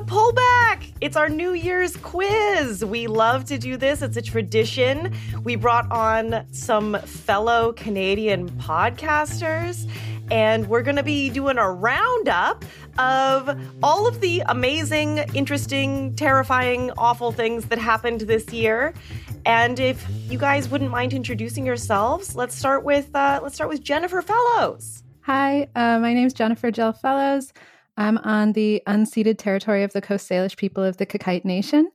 to Pullback. It's our New Year's quiz. We love to do this, it's a tradition. We brought on some fellow Canadian podcasters, and we're going to be doing a roundup of all of the amazing, interesting, terrifying, awful things that happened this year. And if you guys wouldn't mind introducing yourselves, let's start with uh, let's start with Jennifer Fellows. Hi, uh, my name is Jennifer Jill Fellows. I'm on the unceded territory of the Coast Salish people of the Qayqayt Nation,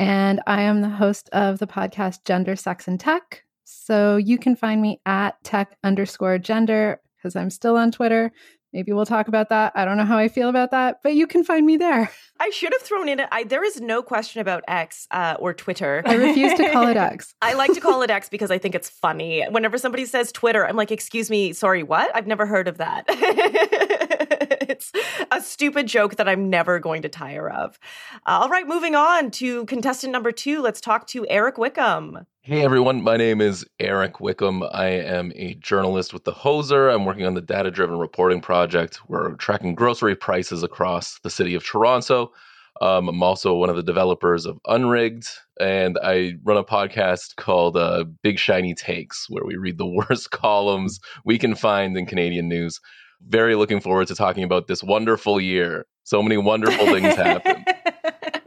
and I am the host of the podcast Gender, Sex, and Tech. So you can find me at tech underscore gender because I'm still on Twitter. Maybe we'll talk about that. I don't know how I feel about that, but you can find me there. I should have thrown in. I, there is no question about X uh, or Twitter. I refuse to call it X. I like to call it X because I think it's funny. Whenever somebody says Twitter, I'm like, "Excuse me, sorry, what? I've never heard of that." it's a stupid joke that I'm never going to tire of. All right, moving on to contestant number two. Let's talk to Eric Wickham. Hey everyone, my name is Eric Wickham. I am a journalist with The Hoser. I'm working on the data driven reporting project. We're tracking grocery prices across the city of Toronto. Um, I'm also one of the developers of Unrigged, and I run a podcast called uh, Big Shiny Takes, where we read the worst columns we can find in Canadian news. Very looking forward to talking about this wonderful year. So many wonderful things happened.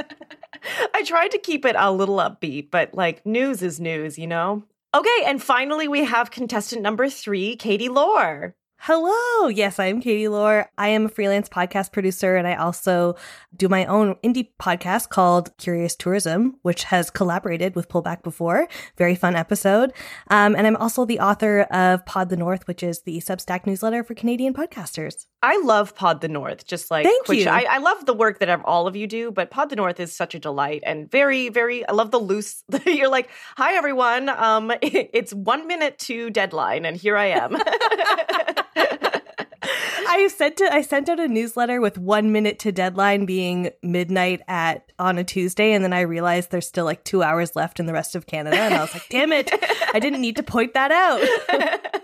I tried to keep it a little upbeat, but like news is news, you know? Okay, and finally we have contestant number three, Kattie Laur. Hello. Yes, I'm Kattie Laur. I am a freelance podcast producer and I also do my own indie podcast called Curious Tourism, which has collaborated with Pullback before. Very fun episode. Um, and I'm also the author of Pod the North, which is the Substack newsletter for Canadian podcasters. I love Pod the North. Just like Thank which you. I, I love the work that all of you do, but Pod the North is such a delight and very, very. I love the loose. You're like, hi everyone. Um, it's one minute to deadline, and here I am. I sent it. I sent out a newsletter with one minute to deadline being midnight at on a Tuesday, and then I realized there's still like two hours left in the rest of Canada, and I was like, "Damn it! I didn't need to point that out."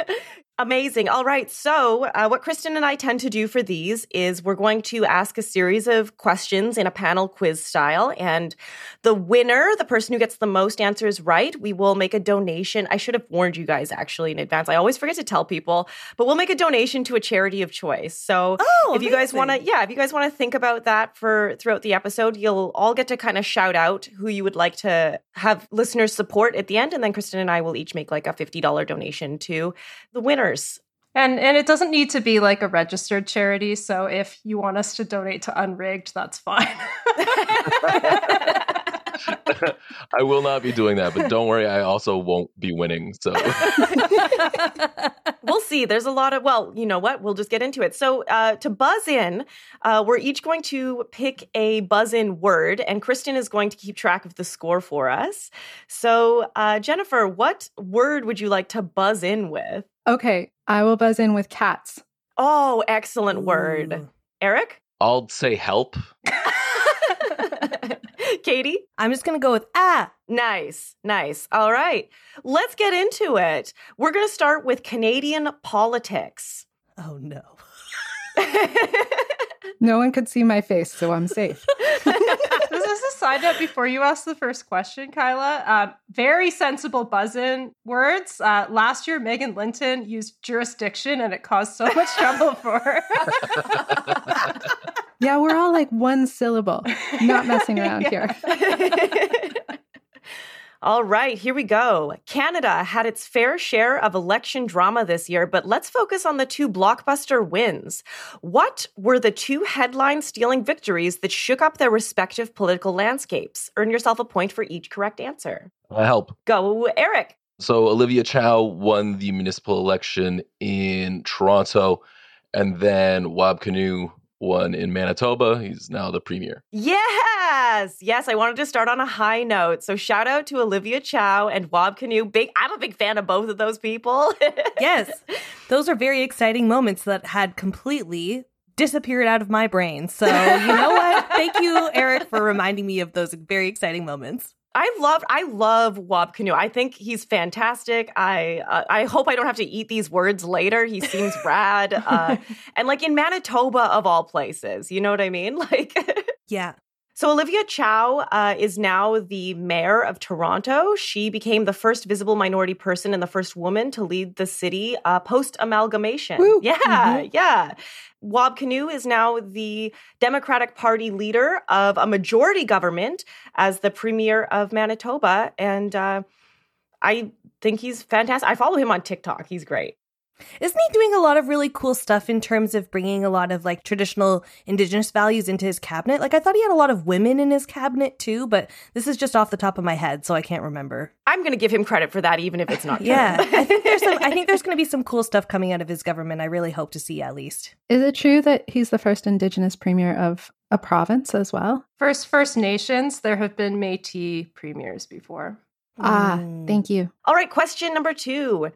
Amazing. All right. So, uh, what Kristen and I tend to do for these is we're going to ask a series of questions in a panel quiz style. And the winner, the person who gets the most answers right, we will make a donation. I should have warned you guys actually in advance. I always forget to tell people, but we'll make a donation to a charity of choice. So, Oh, if you guys want to, yeah, if you guys want to think about that for throughout the episode, you'll all get to kind of shout out who you would like to have listeners support at the end. And then Kristen and I will each make like a $50 donation to the winners. And and it doesn't need to be like a registered charity. So if you want us to donate to Unrigged, that's fine. I will not be doing that, but don't worry, I also won't be winning. So we'll see. There's a lot of, well, you know what? We'll just get into it. So, uh, to buzz in, uh, we're each going to pick a buzz in word, and Kristen is going to keep track of the score for us. So, uh, Jennifer, what word would you like to buzz in with? Okay, I will buzz in with cats. Oh, excellent word. Ooh. Eric? I'll say help. Kattie? I'm just gonna go with ah. Nice, nice. All right, let's get into it. We're going to start with Canadian politics. Oh no. No one could see my face, so I'm safe. this is a side note before you ask the first question, Kyla. Um, very sensible buzz-in words. Uh, last year, Megan Linton used jurisdiction, and it caused so much trouble for her. Yeah, we're all like one syllable. Not messing around here. All right, here we go. Canada had its fair share of election drama this year, but let's focus on the two blockbuster wins. What were the two headline stealing victories that shook up their respective political landscapes? Earn yourself a point for each correct answer. Uh, help. Go, Eric. So Olivia Chow won the municipal election in Toronto, and then Wab Kinew won in Manitoba. He's now the premier. Yes, yes. I wanted to start on a high note. So shout out to Olivia Chow and Wab Kinew. Big, I'm a big fan of both of those people. Yes, those are very exciting moments that had completely disappeared out of my brain. So you know what? Thank you, Eric, for reminding me of those very exciting moments. I love I love Wab Kinew. I think he's fantastic. I uh, I hope I don't have to eat these words later. He seems rad. Uh, and like in Manitoba of all places, you know what I mean? Like Yeah. So, Olivia Chow uh, is now the mayor of Toronto. She became the first visible minority person and the first woman to lead the city uh, post amalgamation. Yeah, mm-hmm. yeah. Wab Kinew is now the Democratic Party leader of a majority government as the premier of Manitoba. And uh, I think he's fantastic. I follow him on TikTok. He's great. Isn't he doing a lot of really cool stuff in terms of bringing a lot of like traditional indigenous values into his cabinet? Like I thought he had a lot of women in his cabinet too, but this is just off the top of my head, so I can't remember. I'm going to give him credit for that even if it's not Yeah. I think there's some I think there's going to be some cool stuff coming out of his government. I really hope to see at least. Is it true that he's the first indigenous premier of a province as well? First First Nations, there have been Métis premiers before. Ah, mm. thank you. All right, question number 2.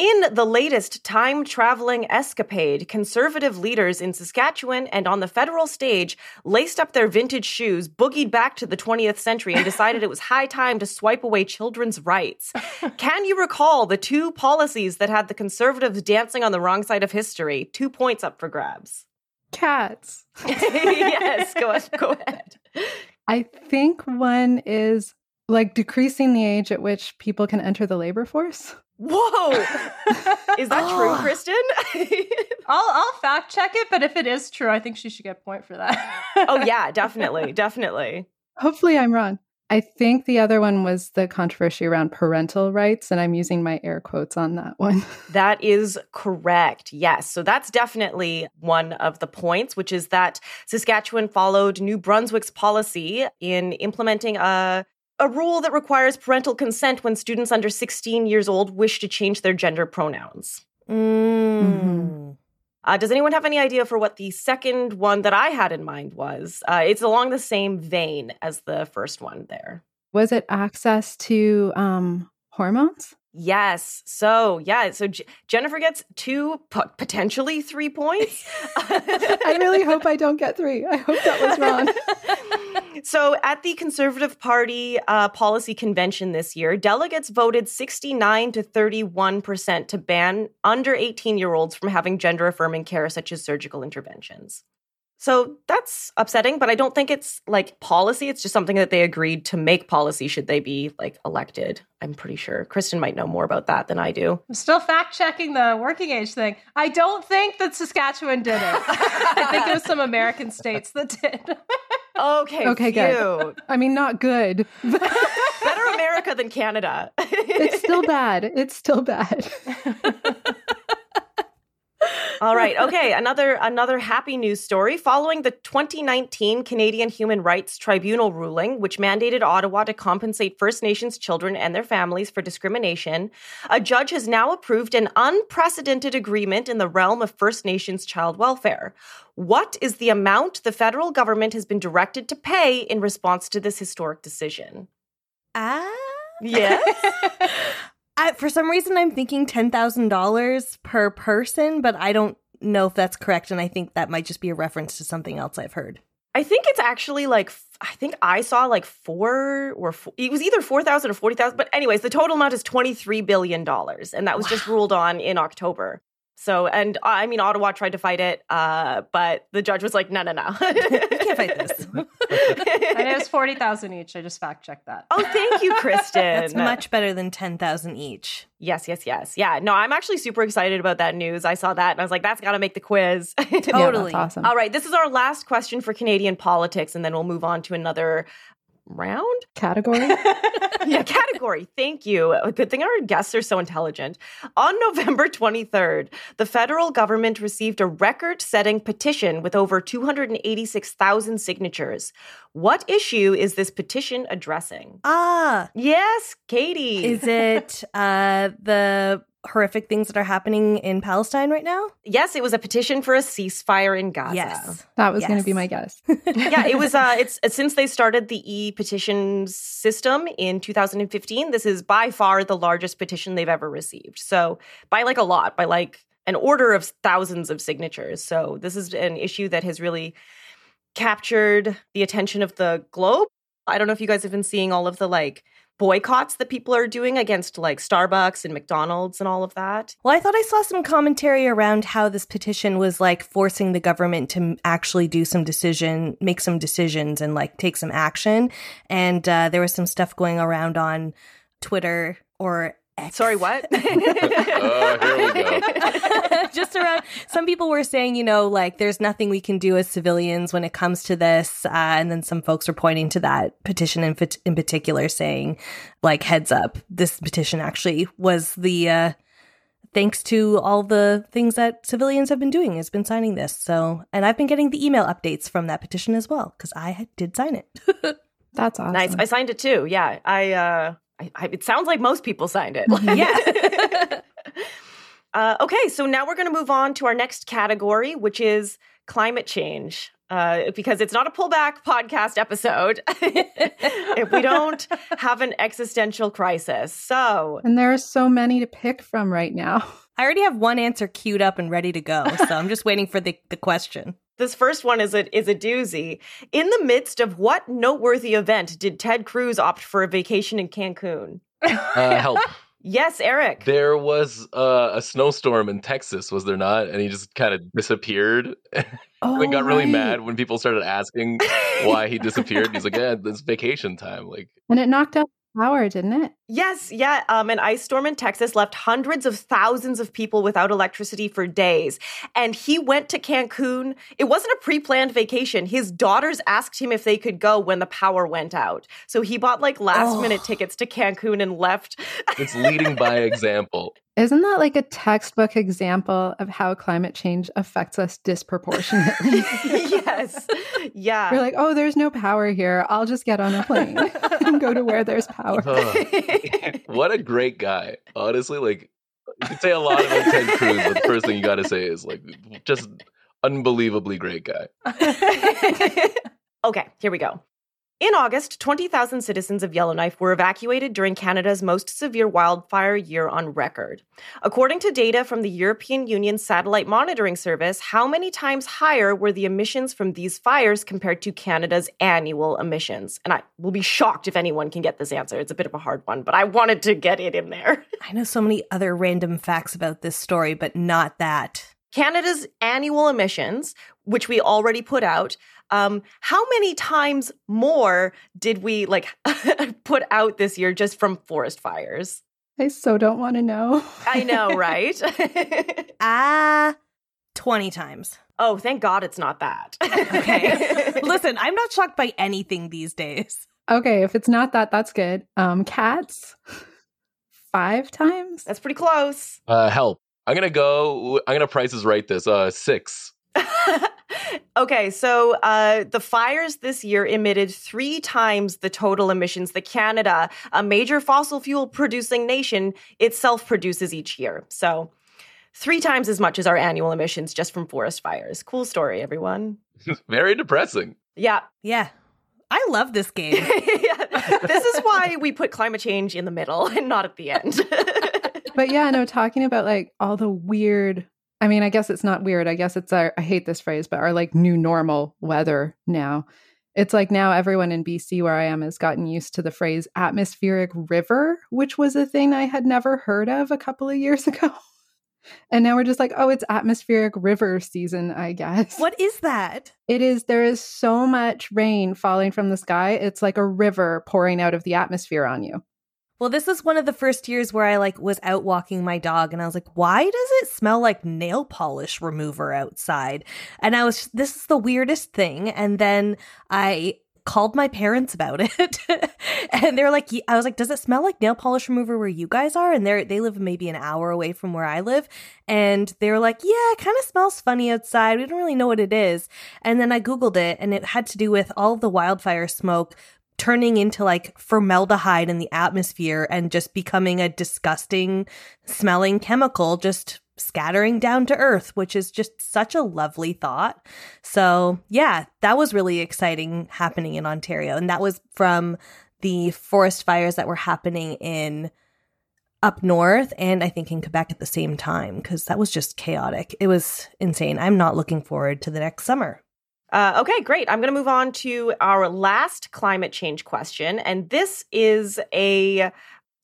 In the latest time traveling escapade, conservative leaders in Saskatchewan and on the federal stage laced up their vintage shoes, boogied back to the 20th century, and decided it was high time to swipe away children's rights. Can you recall the two policies that had the conservatives dancing on the wrong side of history? Two points up for grabs. Cats. yes, go, go ahead. I think one is like decreasing the age at which people can enter the labor force. Whoa! is that true, oh. Kristen? I'll I'll fact check it, but if it is true, I think she should get a point for that. oh yeah, definitely, definitely. Hopefully, I'm wrong. I think the other one was the controversy around parental rights, and I'm using my air quotes on that one. that is correct. Yes. So that's definitely one of the points, which is that Saskatchewan followed New Brunswick's policy in implementing a a rule that requires parental consent when students under 16 years old wish to change their gender pronouns. Mm. Mm-hmm. Uh, does anyone have any idea for what the second one that I had in mind was? Uh, it's along the same vein as the first one there. Was it access to um, hormones? Yes. So, yeah. So J- Jennifer gets two, potentially three points. I really hope I don't get three. I hope that was wrong. so, at the Conservative Party uh, policy convention this year, delegates voted 69 to 31% to ban under 18 year olds from having gender affirming care, such as surgical interventions. So that's upsetting, but I don't think it's like policy. It's just something that they agreed to make policy should they be like elected. I'm pretty sure. Kristen might know more about that than I do. I'm still fact checking the working age thing. I don't think that Saskatchewan did it. I think it was some American states that did. okay. Okay, phew. good. I mean, not good. Better America than Canada. it's still bad. It's still bad. All right. Okay. Another another happy news story. Following the 2019 Canadian Human Rights Tribunal ruling, which mandated Ottawa to compensate First Nations children and their families for discrimination, a judge has now approved an unprecedented agreement in the realm of First Nations child welfare. What is the amount the federal government has been directed to pay in response to this historic decision? Ah. Yes. I, for some reason, I'm thinking ten thousand dollars per person, but I don't know if that's correct, and I think that might just be a reference to something else I've heard. I think it's actually like I think I saw like four or four, it was either four thousand or forty thousand. But anyways, the total amount is twenty three billion dollars, and that was wow. just ruled on in October. So, and uh, I mean, Ottawa tried to fight it, uh, but the judge was like, no, no, no. you can't fight this. and it was 40,000 each. I just fact checked that. Oh, thank you, Kristen. That's much better than 10,000 each. Yes, yes, yes. Yeah, no, I'm actually super excited about that news. I saw that and I was like, that's got to make the quiz. totally. Yeah, awesome. All right, this is our last question for Canadian politics, and then we'll move on to another round? Category? Yeah category. Thank you. Good thing our guests are so intelligent. On november 23rd the federal government received a record-setting petition with over 286000 signatures what issue is this petition addressing ah yes kattie is it uh the horrific things that are happening in Palestine right now? Yes, it was a petition for a ceasefire in Gaza. Yes. That was yes. going to be my guess. yeah, it was uh it's since they started the e-petition system in 2015, this is by far the largest petition they've ever received. So, by like a lot, by like an order of thousands of signatures. So, this is an issue that has really captured the attention of the globe. I don't know if you guys have been seeing all of the like boycotts that people are doing against like Starbucks and McDonald's and all of that. Well, I thought I saw some commentary around how this petition was like forcing the government to actually do some decision, make some decisions, and like take some action. And uh, there was some stuff going around on Twitter or X. Sorry, what? oh, here we go. just around some people were saying you know like there's nothing we can do as civilians when it comes to this uh, and then some folks were pointing to that petition in, in particular saying like heads up this petition actually was the uh, thanks to all the things that civilians have been doing has been signing this so and i've been getting the email updates from that petition as well because i did sign it That's awesome. nice. I signed it too. Yeah. I, uh, I, I, it sounds like most people signed it. yeah Uh, okay, so now we're going to move on to our next category, which is climate change. Uh, because it's not a pullback podcast episode if we don't have an existential crisis. So, and there are so many to pick from right now. I already have one answer queued up and ready to go. So I'm just waiting for the, the question. This first one is a is a doozy. In the midst of what noteworthy event did Ted Cruz opt for a vacation in Cancun? Uh, help. Yes, Eric. There was uh, a snowstorm in Texas, was there not? And he just kind of disappeared. Oh, and got really right. mad when people started asking why he disappeared. He's like, "Yeah, it's vacation time." Like, And it knocked out power, didn't it? Yes, yeah. Um, an ice storm in Texas left hundreds of thousands of people without electricity for days. And he went to Cancun. It wasn't a pre planned vacation. His daughters asked him if they could go when the power went out. So he bought like last minute Oh. tickets to Cancun and left. it's leading by example. Isn't that like a textbook example of how climate change affects us disproportionately? yes. Yeah. You're like, oh, there's no power here. I'll just get on a plane and go to where there's power. Huh. what a great guy. Honestly, like you could say a lot about Ted Cruz, but the first thing you got to say is like just unbelievably great guy. okay, here we go. In August, 20,000 citizens of Yellowknife were evacuated during Canada's most severe wildfire year on record. According to data from the European Union Satellite Monitoring Service, how many times higher were the emissions from these fires compared to Canada's annual emissions? And I will be shocked if anyone can get this answer. It's a bit of a hard one, but I wanted to get it in there. I know so many other random facts about this story, but not that. Canada's annual emissions, which we already put out, um, how many times more did we like put out this year just from forest fires? I so don't want to know. I know, right? Ah, 20 times. oh, thank God it's not that. Okay. Listen, I'm not shocked by anything these days. Okay, if it's not that, that's good. Um, cats, five times. That's pretty close. Uh, help. I'm gonna go. I'm gonna prices right this. Uh, six. Okay, so uh, the fires this year emitted three times the total emissions that Canada, a major fossil fuel producing nation, itself produces each year. So, three times as much as our annual emissions just from forest fires. Cool story, everyone. Very depressing. Yeah. Yeah. I love this game. Yeah. This is why we put climate change in the middle and not at the end. but yeah, no, talking about like all the weird. I mean, I guess it's not weird. I guess it's our, I hate this phrase, but our like new normal weather now. It's like now everyone in BC where I am has gotten used to the phrase atmospheric river, which was a thing I had never heard of a couple of years ago. And now we're just like, oh, it's atmospheric river season, I guess. what is that? It is, there is so much rain falling from the sky. It's like a river pouring out of the atmosphere on you. Well, this was one of the first years where I like was out walking my dog and I was like, why does it smell like nail polish remover outside? And I was this is the weirdest thing. And then I called my parents about it and they're like I was like does it smell like nail polish remover where you guys are and they they live maybe an hour away from where I live and they were like yeah it kind of smells funny outside we don't really know what it is and then I googled it and it had to do with all the wildfire smoke turning into like formaldehyde in the atmosphere and just becoming a disgusting smelling chemical just scattering down to earth which is just such a lovely thought. So yeah that was really exciting happening in ontario. And that was from the forest fires that were happening in up north and i think in quebec at the same time because that was just chaotic. It was insane. I'm not looking forward to the next summer Uh, okay, great. I'm going to move on to our last climate change question. And this is a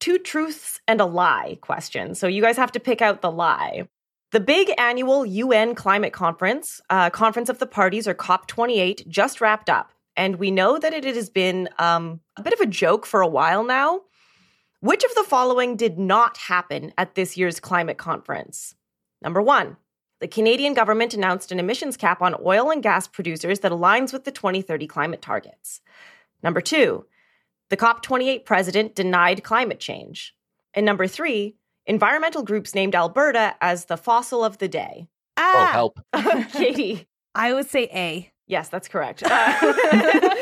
two truths and a lie question. So you guys have to pick out the lie. The big annual UN climate conference, uh, Conference of the Parties, or COP28, just wrapped up. And we know that it has been um, a bit of a joke for a while now. Which of the following did not happen at this year's climate conference? Number one, the Canadian government announced an emissions cap on oil and gas producers that aligns with the 2030 climate targets. Number two, the COP28 president denied climate change. And number three, environmental groups named Alberta as the fossil of the day. Oh, Ah, help. Kattie. I would say A. Yes, that's correct. Uh,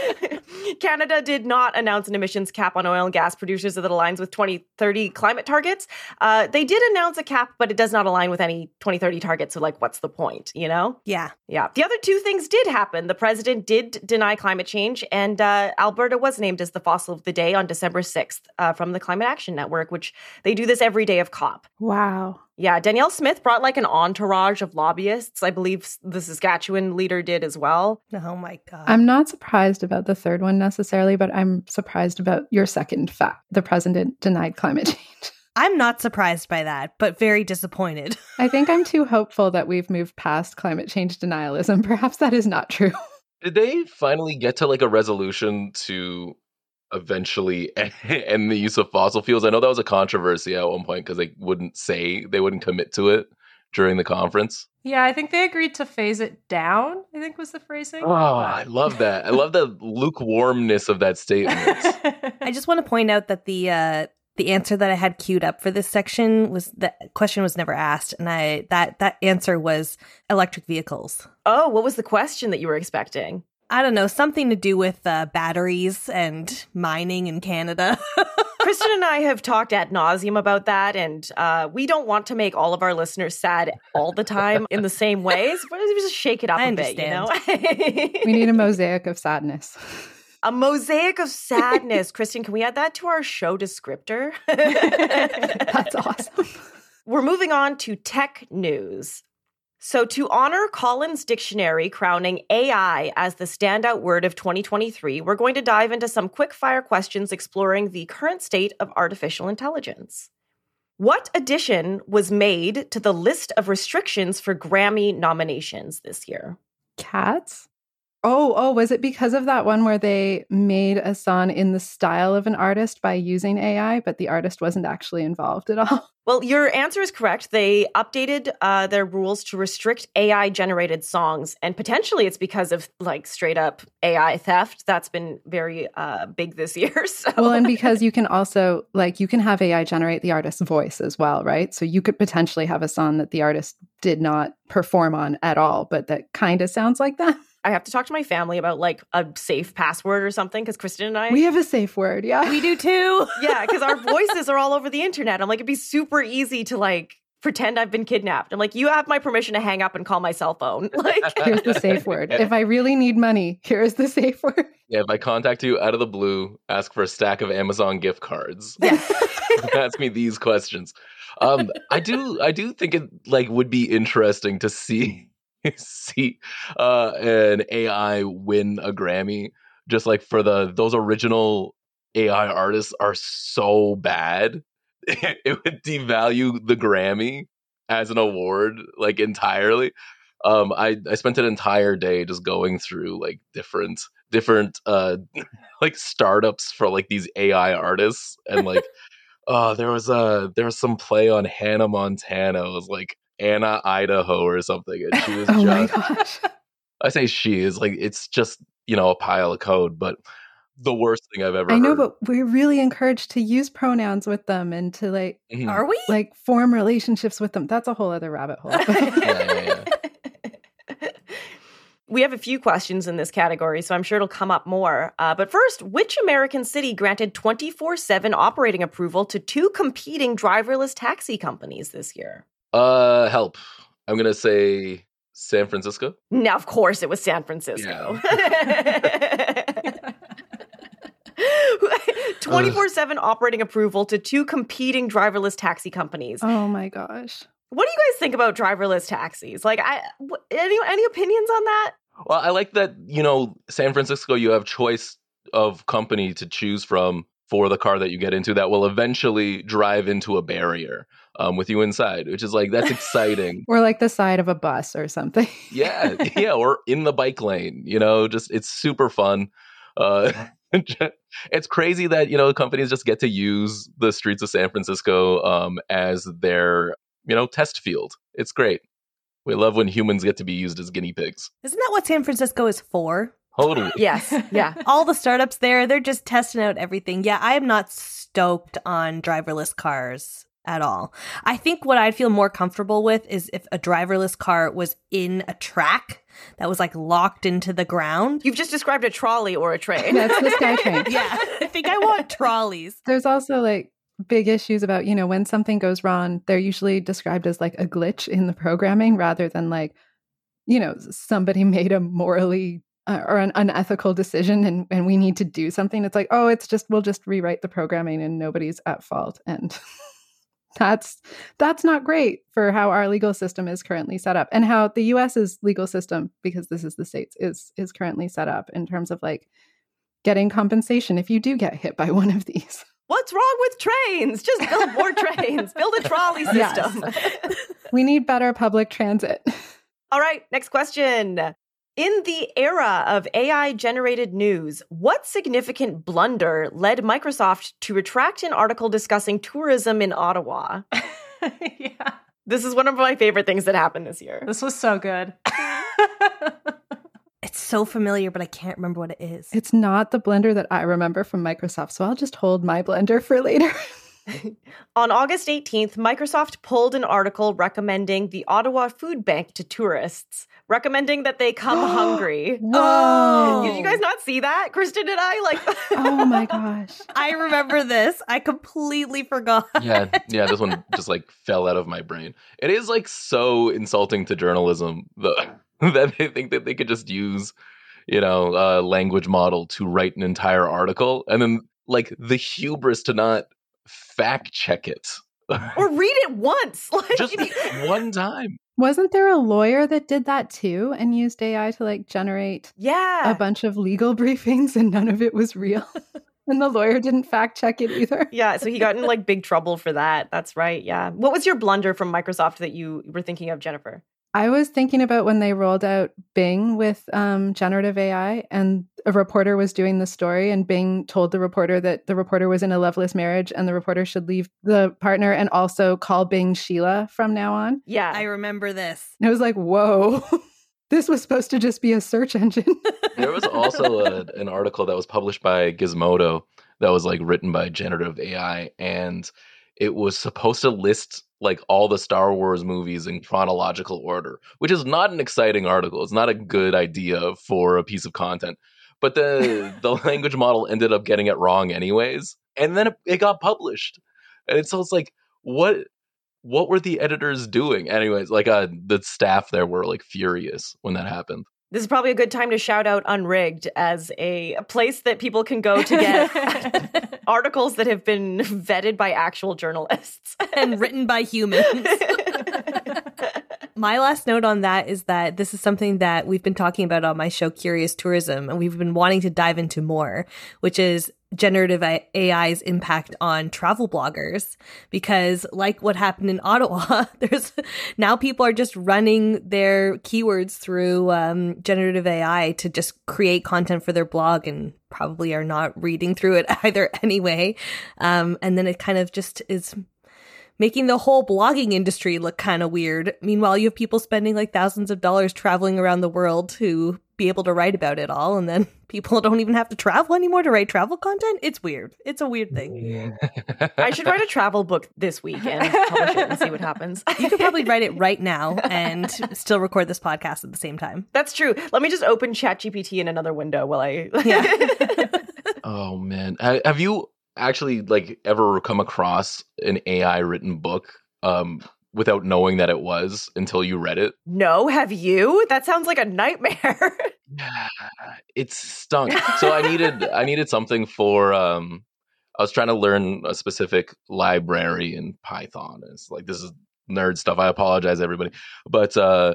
Canada did not announce an emissions cap on oil and gas producers that aligns with 2030 climate targets. Uh, they did announce a cap, but it does not align with any 2030 targets. So, like, what's the point, you know? Yeah. Yeah. The other two things did happen. The president did deny climate change, and uh, Alberta was named as the fossil of the day on December 6th uh, from the Climate Action Network, which they do this every day of COP. Wow. Yeah, Danielle Smith brought like an entourage of lobbyists. I believe the Saskatchewan leader did as well. Oh my God. I'm not surprised about the third one necessarily, but I'm surprised about your second fact. The president denied climate change. I'm not surprised by that, but very disappointed. I think I'm too hopeful that we've moved past climate change denialism. Perhaps that is not true. Did they finally get to like a resolution to eventually end the use of fossil fuels? I know that was a controversy at one point because they wouldn't say they wouldn't commit to it during the conference. Yeah, I think they agreed to phase it down, I think was the phrasing. Oh, I love that. I love the lukewarmness of that statement. I just want to point out that the uh the answer that I had queued up for this section was the question was never asked, and I that that answer was electric vehicles. Oh, what was the question that you were expecting? I don't know, something to do with uh, batteries and mining in Canada. Kristen and I have talked ad nauseum about that, and uh, we don't want to make all of our listeners sad all the time in the same ways. But we just shake it up I a bit, you know. We need a mosaic of sadness. a mosaic of sadness. Kristen, can we add that to our show descriptor? That's awesome. We're moving on to tech news. So, to honor Collins Dictionary crowning AI as the standout word of 2023, we're going to dive into some quick fire questions exploring the current state of artificial intelligence. What addition was made to the list of restrictions for Grammy nominations this year? Cats? Oh, oh, was it because of that one where they made a song in the style of an artist by using AI, but the artist wasn't actually involved at all? Well, your answer is correct. They updated uh, their rules to restrict AI generated songs, and potentially it's because of like straight up AI theft. That's been very uh, big this year. So. Well, and because you can also, like, you can have AI generate the artist's voice as well, right? So you could potentially have a song that the artist did not perform on at all, but that kind of sounds like that. I have to talk to my family about like a safe password or something because Kristen and I. We have a safe word, yeah. we do too. yeah, because our voices are all over the internet. I'm like, it'd be super easy to like pretend I've been kidnapped. I'm like, you have my permission to hang up and call my cell phone. Like, Here's the safe word. If I really need money, here's the safe word. Yeah, if I contact you out of the blue, ask for a stack of Amazon gift cards, yes. ask me these questions. Um, I do, I do think it like would be interesting to see see uh, an AI win a Grammy, just like for the those original AI artists are so bad, it would devalue the Grammy as an award like entirely. Um, I I spent an entire day just going through like different different uh like startups for like these AI artists and like oh there was a there was some play on Hannah Montana it was like Anna Idaho or something and she was Oh my just gosh. I say she is like it's just you know a pile of code but the worst thing I've ever I know, heard. but we're really encouraged to use pronouns with them and to like Mhm. Are we? like form relationships with them. That's a whole other rabbit hole. yeah, yeah. We have a few questions in this category, so I'm sure it'll come up more. Uh, but first, which American city granted 24 7 operating approval to two competing driverless taxi companies this year? Uh help I'm gonna say San Francisco Now, of course, it was San Francisco. 24 7 operating approval to two competing driverless taxi companies. oh my gosh. What do you guys think about driverless taxis? Like, I, any, any opinions on that? Well, I like that, you know, San Francisco, you have choice of company to choose from for the car that you get into that will eventually drive into a barrier um, with you inside, which is like, that's exciting. or like the side of a bus or something. yeah. Yeah. Or in the bike lane, you know, just it's super fun. Uh, it's crazy that, you know, companies just get to use the streets of San Francisco um, as their, you know, test field. It's great. We love when humans get to be used as guinea pigs. Isn't that what San Francisco is for? Totally. Yes. Yeah. All the startups there, they're just testing out everything. Yeah, I am not stoked on driverless cars at all. I think what I'd feel more comfortable with is if a driverless car was in a track that was like locked into the ground. You've just described a trolley or a train. That's the SkyTrain. Yeah, I think I want trolleys. There's also like big issues about, you know, when something goes wrong, they're usually described as like a glitch in the programming rather than like, you know, somebody made a morally uh, or an unethical decision and, and we need to do something. It's like, oh, it's just, we'll just rewrite the programming and nobody's at fault. And that's that's not great for how our legal system is currently set up and how the US's legal system because this is the states is is currently set up in terms of like getting compensation if you do get hit by one of these. What's wrong with trains? Just build more trains. Build a trolley system. Yes. we need better public transit. All right, next question. In the era of AI generated news, what significant blunder led Microsoft to retract an article discussing tourism in Ottawa? yeah. This is one of my favorite things that happened this year. This was so good. it's so familiar, but I can't remember what it is. It's not the blender that I remember from Microsoft, so I'll just hold my blender for later. On August 18th, Microsoft pulled an article recommending the Ottawa Food Bank to tourists, recommending that they come hungry. Whoa. Oh. Did you guys not see that? Kristen and I like Oh my gosh. I remember this. I completely forgot. Yeah, yeah, this one just like fell out of my brain. It is like so insulting to journalism that, that they think that they could just use, you know, a language model to write an entire article and then like the hubris to not fact check it. Or read it once like just one time. Wasn't there a lawyer that did that too and used ai to like generate yeah. a bunch of legal briefings and none of it was real? And the lawyer didn't fact check it either. Yeah so he got in like big trouble for that. That's right yeah. What was your blunder from microsoft that you were thinking of jennifer I was thinking about when they rolled out Bing with um, generative AI, and a reporter was doing the story, and Bing told the reporter that the reporter was in a loveless marriage, and the reporter should leave the partner and also call Bing Sheila from now on. Yeah, I remember this. And I was like, "Whoa." this was supposed to just be a search engine. there was also a, an article that was published by Gizmodo that was like written by generative AI, and it was supposed to list like all the Star Wars movies in chronological order, which is not an exciting article. It's not a good idea for a piece of content. But the the language model ended up getting it wrong anyways, and then it, it got published. And so it's like, what what were the editors doing? Anyways, like uh, the staff there were like furious when that happened. This is probably a good time to shout out Unrigged as a, a place that people can go to get articles that have been vetted by actual journalists and written by humans. my last note on that is that this is something that we've been talking about on my show, Curious Tourism, and we've been wanting to dive into more, which is generative AI's impact on travel bloggers. Because, like what happened in Ottawa, there's now people are just running their keywords through um, generative AI to just create content for their blog and probably are not reading through it either anyway. Um, and then it kind of just is making the whole blogging industry look kind of weird. Meanwhile, you have people spending like thousands of dollars traveling around the world to be able to write about it all, and then people don't even have to travel anymore to write travel content. It's weird. It's a weird thing. I should write a travel book this week and publish it and see what happens. you could probably write it right now and still record this podcast at the same time. That's true. Let me just open ChatGPT in another window while I. yeah. oh man, have you actually like ever come across an AI written book um, without knowing that it was until you read it? No, have you? That sounds like a nightmare. yeah, it stunk. So I needed I needed something for um I was trying to learn a specific library in Python. It's like this is nerd stuff. I apologize everybody. But uh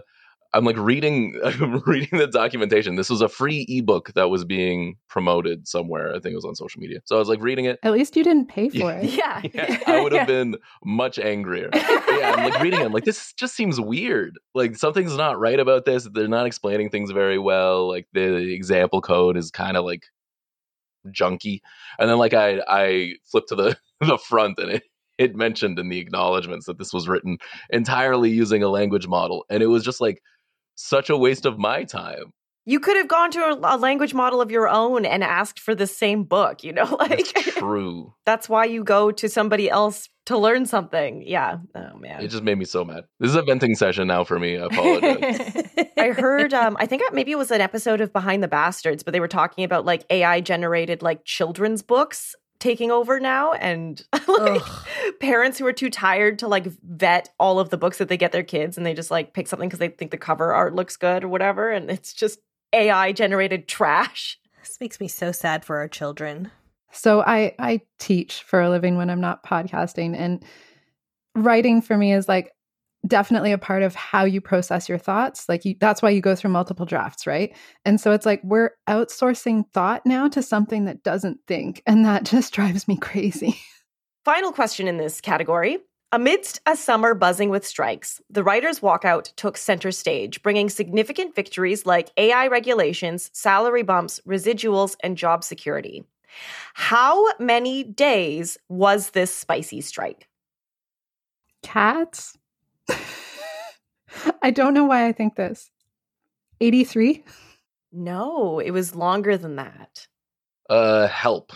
I'm like reading I'm reading the documentation. This was a free ebook that was being promoted somewhere. I think it was on social media. So I was like reading it. At least you didn't pay for it. Yeah. Yeah, I would have been much angrier. yeah, I'm like reading it. I'm like, this just seems weird. Like something's not right about this. They're not explaining things very well. Like the example code is kind of like junky. And then like I I flipped to the the front and it it mentioned in the acknowledgments that this was written entirely using a language model. And it was just like such a waste of my time. You could have gone to a, a language model of your own and asked for the same book, you know, like That's true. that's why you go to somebody else to learn something. Yeah. Oh man. It just made me so mad. This is a venting session now for me. I apologize. I heard um I think maybe it was an episode of Behind the Bastards, but they were talking about like AI generated like children's books taking over now and like Ugh. parents who are too tired to like vet all of the books that they get their kids and they just like pick something because they think the cover art looks good or whatever and it's just AI generated trash. this makes me so sad for our children. So I I teach for a living when I'm not podcasting and writing for me is like definitely a part of how you process your thoughts. Like you, that's why you go through multiple drafts, right? And so it's like we're outsourcing thought now to something that doesn't think and that just drives me crazy. Final question in this category. Amidst a summer buzzing with strikes, the writers' walkout took center stage, bringing significant victories like AI regulations, salary bumps, residuals, and job security. How many days was this spicy strike? Cats? I don't know why I think this. 83? No, it was longer than that. uh help.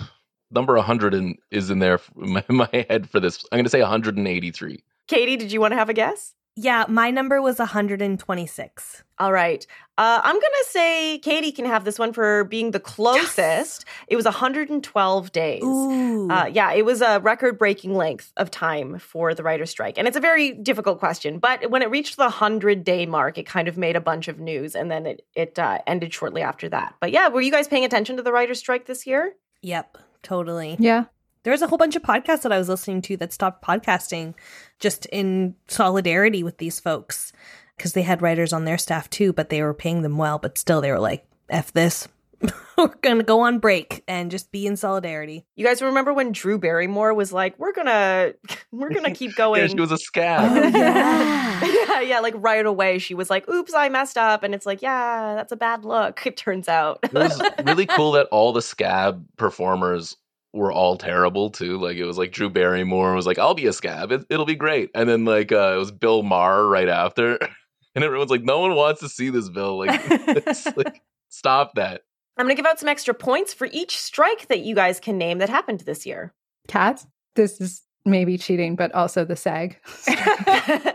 Number 100 in, is in there in my, my head for this. I'm going to say 183. Kattie, did you want to have a guess? Yeah, my number was 126. All right. Uh, I'm going to say Kattie can have this one for being the closest. It was 112 days. Ooh. Uh, yeah, it was a record breaking length of time for the writer's strike. And it's a very difficult question. But when it reached the 100 day mark, it kind of made a bunch of news and then it, it uh, ended shortly after that. But yeah, were you guys paying attention to the writer's strike this year? Yep, totally. Yeah. There was a whole bunch of podcasts that I was listening to that stopped podcasting just in solidarity with these folks because they had writers on their staff too, but they were paying them well, but still they were like, F this. we're going to go on break and just be in solidarity. You guys remember when Drew Barrymore was like, "We're gonna, we're gonna keep going." Yeah, she was a scab. Oh, oh yeah. yeah, yeah, like right away she was like, "Oops, I messed up," and it's like, "Yeah, that's a bad look." It turns out. it was really cool that all the scab performers were all terrible too. Like it was like Drew Barrymore was like, "I'll be a scab. It, it'll be great." And then like uh, it was Bill Maher right after, and everyone's like, "No one wants to see this, Bill. Like, like stop that." I'm gonna give out some extra points for each strike that you guys can name that happened this year. Cats? This is maybe cheating, but also the SAG. yeah,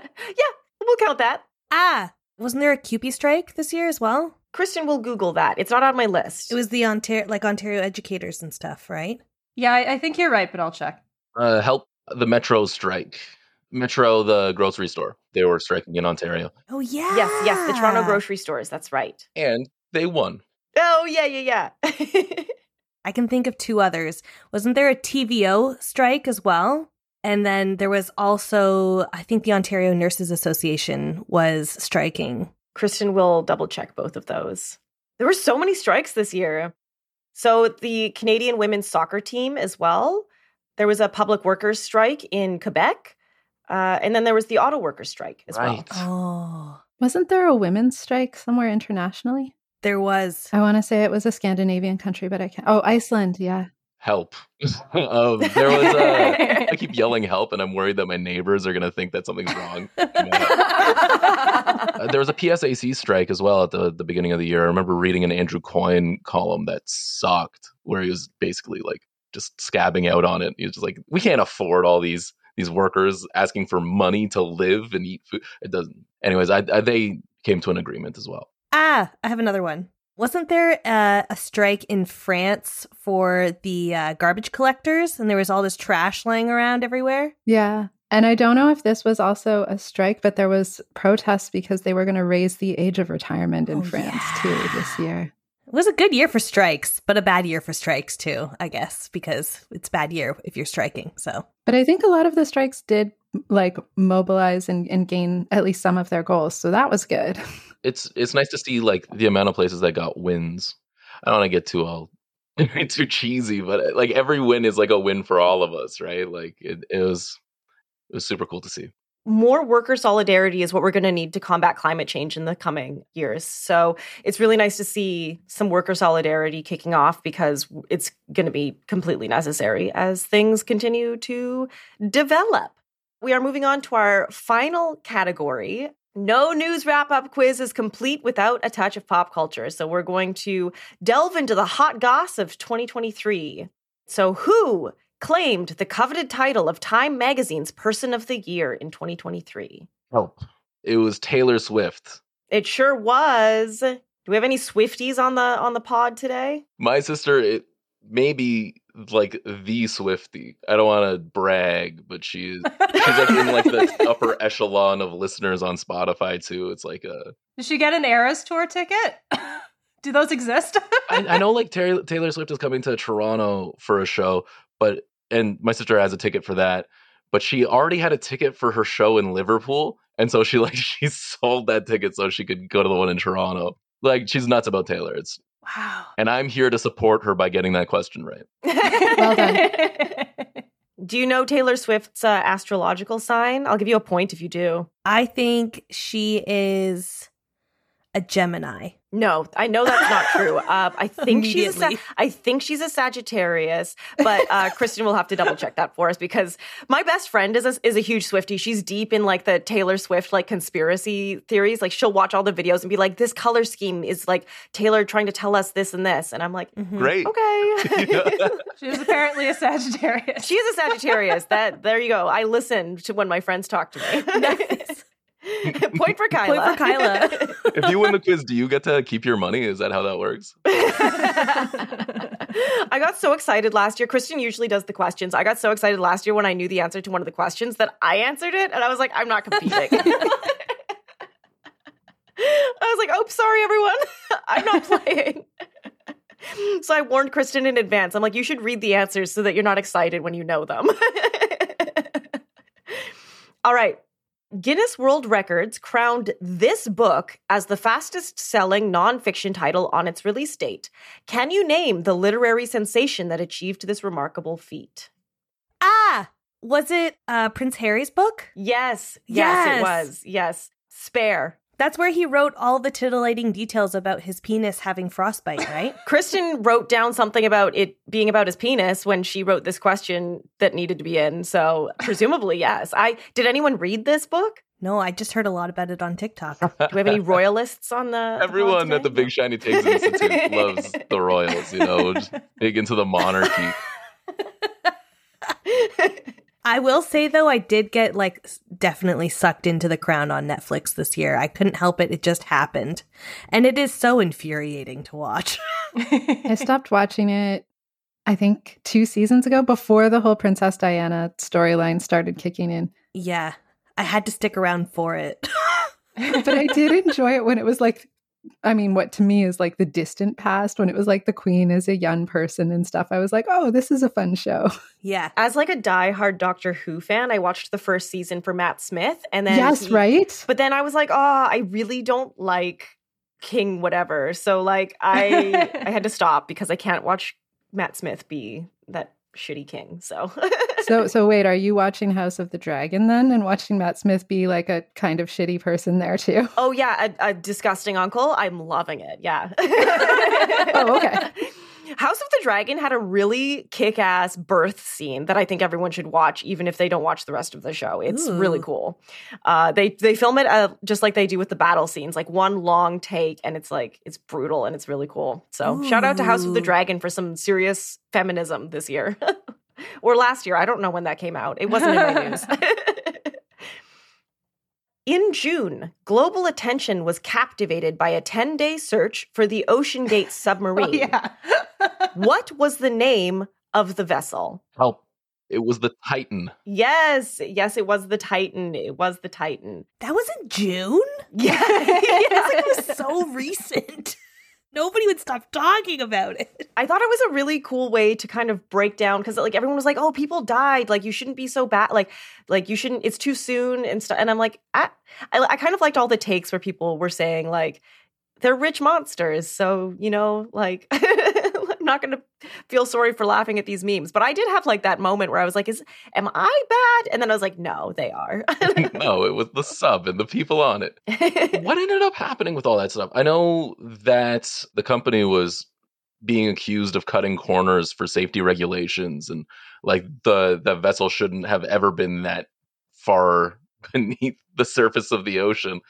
we'll count that. Ah, wasn't there a CUPE strike this year as well? Kristen will Google that. It's not on my list. It was the Ontario, like Ontario educators and stuff, right? Yeah, I, I think you're right, but I'll check. Uh, help the Metro strike. Metro, the grocery store. They were striking in Ontario, Oh yeah. yes, yes, the Toronto grocery stores. That's right. and they won. Oh yeah, yeah, yeah. I can think of two others. Wasn't there a TVO strike as well? And then there was also, I think the Ontario Nurses Association was striking. Kristen will double check both of those. There were so many strikes this year. So the Canadian women's soccer team as well. There was a public workers strike in Quebec. Uh, and then there was the auto workers strike as well. Right. Oh, Wasn't there a women's strike somewhere internationally? there was. I want to say it was a Scandinavian country, but I can't. Oh, Iceland. Yeah. Help. um, there was a. I keep yelling help, and I'm worried that my neighbors are gonna think that something's wrong. Uh, there was a PSAC strike as well at the, the beginning of the year. I remember reading an Andrew Coyne column that sucked, where he was basically like just scabbing out on it. He was just like, we can't afford all these these workers asking for money to live and eat food. It doesn't. Anyways, I, I, they came to an agreement as well. Ah, I have another one. Wasn't there uh, a strike in France for the uh, garbage collectors and there was all this trash laying around everywhere? Yeah. And I don't know if this was also a strike, but there was protests because they were going to raise the age of retirement in Oh, France yeah. too this year. It was a good year for strikes, but a bad year for strikes too, I guess, because it's bad year if you're striking. So But I think a lot of the strikes did like mobilize and, and gain at least some of their goals. So that was good. it's it's nice to see like the amount of places that got wins. I don't want to get too all mm-hmm. too cheesy, but uh, like every win is like a win for all of us, right? Like it, it was it was super cool to see more worker solidarity is what we're going to need to combat climate change in the coming years. So it's really nice to see some worker solidarity kicking off because it's going to be completely necessary as things continue to develop. We are moving on to our final category. No news wrap up quiz is complete without a touch of pop culture. So we're going to delve into the hot goss of 2023. So, who claimed the coveted title of Time Magazine's Person of the Year in 2023. Help. It was Taylor Swift. It sure was. Do we have any Swifties on the on the pod today? My sister, it may be like the Swifty. I don't want to brag, but she's she's like in like the upper echelon of listeners on Spotify too. It's like a. Did she get an Eras tour ticket? Do those exist? I, I, know like Taylor, Taylor Swift is coming to Toronto for a show, but and my sister has a ticket for that but she already had a ticket for her show in liverpool and so she like she sold that ticket so she could go to the one in toronto like she's nuts about taylor it's wow. And i'm here to support her by getting that question right. Well done. Do you know taylor swift's uh, astrological sign? I'll give you a point if you do. I think she is a gemini no, I know that's not true. Uh, I think she's a, I think she's a Sagittarius, but uh, Kristen will have to double check that for us because my best friend is a, is a huge Swifty. She's deep in like the Taylor Swift like conspiracy theories. Like she'll watch all the videos and be like, "This color scheme is like Taylor trying to tell us this and this," and I'm like, mm-hmm. "Great, okay." she's apparently a Sagittarius. She's a Sagittarius. That there you go. I listened to when my friends talk to me. nice. Point for Kyla. Point for Kyla. if you win the quiz, do you get to keep your money? Is that how that works? I got so excited last year. Kristen usually does the questions. I got so excited last year when I knew the answer to one of the questions that I answered it, and I was like, I'm not competing. I was like, oh, sorry, everyone. I'm not playing. so I warned Kristen in advance. I'm like, you should read the answers so that you're not excited when you know them. All right. Guinness World Records crowned this book as the fastest selling nonfiction title on its release date. Can you name the literary sensation that achieved this remarkable feat? Ah, was it uh, Prince Harry's book? Yes, yes, yes, it was. Yes, Spare. That's where he wrote all the titillating details about his penis having frostbite, right? Kristen wrote down something about it being about his penis when she wrote this question that needed to be in. So presumably, yes. I did anyone read this book? No, I just heard a lot about it on TikTok. Do we have any royalists on the? Everyone at the Big Shiny Things Institute loves the royals. You know, just big into the monarchy. I will say though, I did get like definitely sucked into the crown on Netflix this year. I couldn't help it. It just happened. And it is so infuriating to watch. I stopped watching it, I think, two seasons ago before the whole Princess Diana storyline started kicking in. Yeah. I had to stick around for it. but I did enjoy it when it was like I mean, what to me is like the distant past when it was like the queen is a young person and stuff. I was like, oh, this is a fun show. Yeah. As like a diehard Doctor Who fan, I watched the first season for Matt Smith, and then yes, he, right. But then I was like, oh, I really don't like King whatever. So like, I I had to stop because I can't watch Matt Smith be that shitty king. So So so wait, are you watching House of the Dragon then and watching Matt Smith be like a kind of shitty person there too? Oh yeah, a, a disgusting uncle. I'm loving it. Yeah. oh, okay. House of the Dragon had a really kick ass birth scene that I think everyone should watch, even if they don't watch the rest of the show. It's Ooh. really cool. Uh, they they film it uh, just like they do with the battle scenes, like one long take, and it's like it's brutal and it's really cool. So Ooh. shout out to House of the Dragon for some serious feminism this year. or last year. I don't know when that came out. It wasn't in my news. In June, global attention was captivated by a 10 day search for the OceanGate submarine. oh, yeah. What was the name of the vessel? Help. It was the Titan. Yes, yes, it was the Titan. It was the Titan. That was in June? Yeah. yes. it was so recent. nobody would stop talking about it. I thought it was a really cool way to kind of break down because like everyone was like, "Oh, people died. Like you shouldn't be so bad. Like, like you shouldn't. It's too soon and stuff." And I'm like, I, I, I kind of liked all the takes where people were saying like, "They're rich monsters, so you know, like." Not going to feel sorry for laughing at these memes, but I did have like that moment where I was like, "Is am I bad?" And then I was like, "No, they are." no, it was the sub and the people on it. what ended up happening with all that stuff? I know that the company was being accused of cutting corners for safety regulations and like the the vessel shouldn't have ever been that far beneath the surface of the ocean.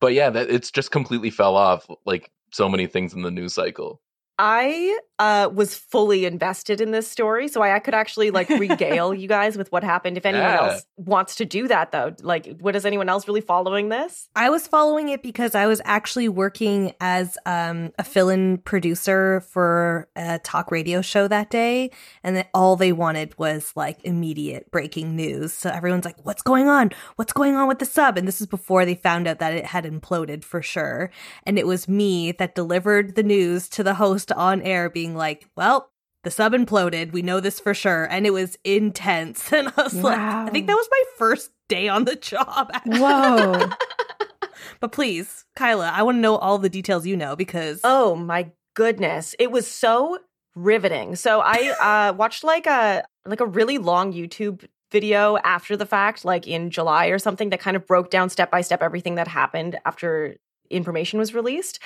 But yeah, that it's just completely fell off like so many things in the news cycle. I uh, was fully invested in this story, so I, I could actually like regale you guys with what happened. If anyone Yeah. else wants to do that, though, like, what is anyone else really following this? I was following it because I was actually working as um, a fill-in producer for a talk radio show that day, and all they wanted was like immediate breaking news. So everyone's like, "What's going on? What's going on with the sub?" And this is before they found out that it had imploded for sure. And it was me that delivered the news to the host on air, being like, "Well." The sub imploded. We know this for sure. And it was intense. And I was like, I think that was my first day on the job. actually. Whoa. But please, Kyla, I want to know all the details you know because Oh my goodness, it was so riveting. So I uh, watched like a like a really long YouTube video after the fact, like in July or something, that kind of broke down step by step everything that happened after information was released,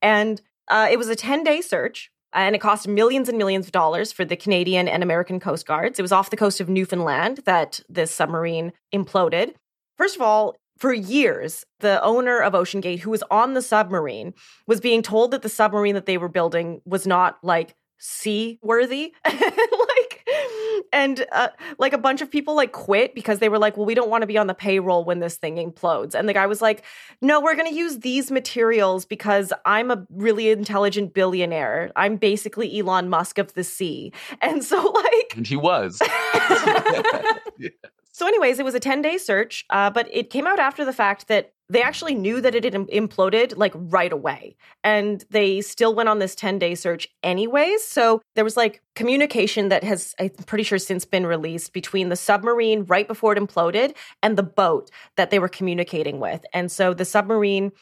and uh, it was a ten day search. Uh, and it cost millions and millions of dollars for the Canadian and American Coast Guards. It was off the coast of Newfoundland that this submarine imploded. First of all, for years, the owner of OceanGate, who was on the submarine, was being told that the submarine that they were building was not like seaworthy. like, and uh, like a bunch of people like quit because they were like, well, we don't want to be on the payroll when this thing implodes. And the guy was like, no, we're going to use these materials because I'm a really intelligent billionaire. I'm basically Elon Musk of the sea. And so, like, And he was. so, anyways, it was a 10 day search, uh, but it came out after the fact that they actually knew that it had imploded like right away. And they still went on this 10 day search anyways. So, there was like communication that has, I'm pretty sure, since been released between the submarine right before it imploded and the boat that they were communicating with. And so, the submarine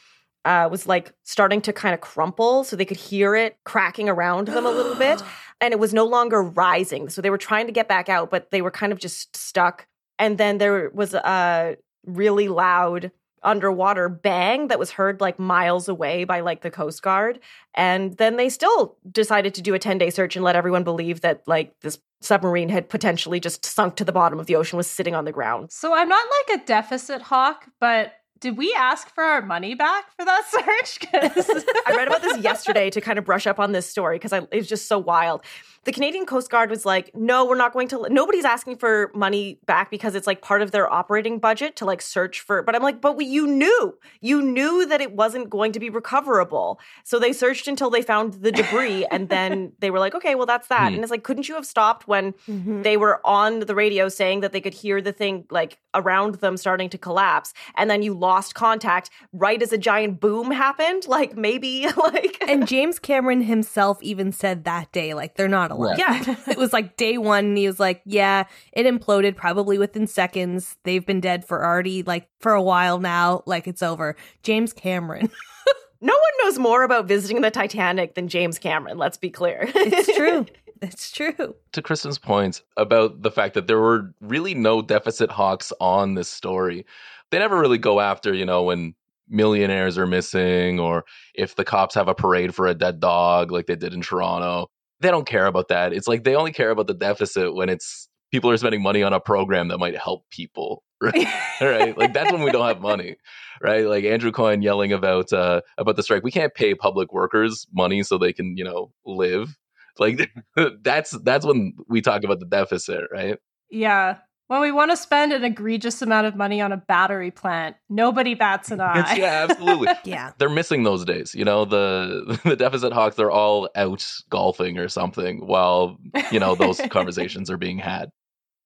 uh, was like starting to kind of crumple so they could hear it cracking around them a little bit and it was no longer rising so they were trying to get back out but they were kind of just stuck and then there was a really loud underwater bang that was heard like miles away by like the coast guard and then they still decided to do a 10 day search and let everyone believe that like this submarine had potentially just sunk to the bottom of the ocean was sitting on the ground So I'm not like a deficit hawk, but did we ask for our money back for that search? 'Cause- I read about this yesterday to kind of brush up on this story because it was just so wild. The Canadian Coast Guard was like, "No, we're not going to. Nobody's asking for money back because it's like part of their operating budget to like search for." But I'm like, "But we, you knew, you knew that it wasn't going to be recoverable, so they searched until they found the debris, and then they were like, okay, well that's that." Hmm. And it's like, couldn't you have stopped when Mhm. they were on the radio saying that they could hear the thing like around them starting to collapse and then you lost contact right as a giant boom happened like maybe like and James Cameron himself even said that day, like they're not alive. Yeah. it was like day one. And he was like, "Yeah, it imploded probably within seconds. They've been dead for already like for a while now. Like it's over." James Cameron. no one knows more about visiting the titanic than james cameron let's be clear it's true. It's true. to Kristen's point about the fact that there were really no deficit hawks on this story. They never really go after, you know, when millionaires are missing or if the cops have a parade for a dead dog like they did in Toronto. They don't care about that. It's like they only care about the deficit when it's people are spending money on a program that might help people. Right. right. Like that's when we don't have money. Right. Like Andrew Coyne yelling about uh about the strike. We can't pay public workers money so they can, you know, live. Like that's that's when we talk about the deficit, right? yeah. When we want to spend an egregious amount of money on a battery plant, nobody bats an eye. yeah, absolutely. Yeah. They're missing those days. You know, the the deficit hawks, they're all out golfing or something while, you know, those conversations are being had.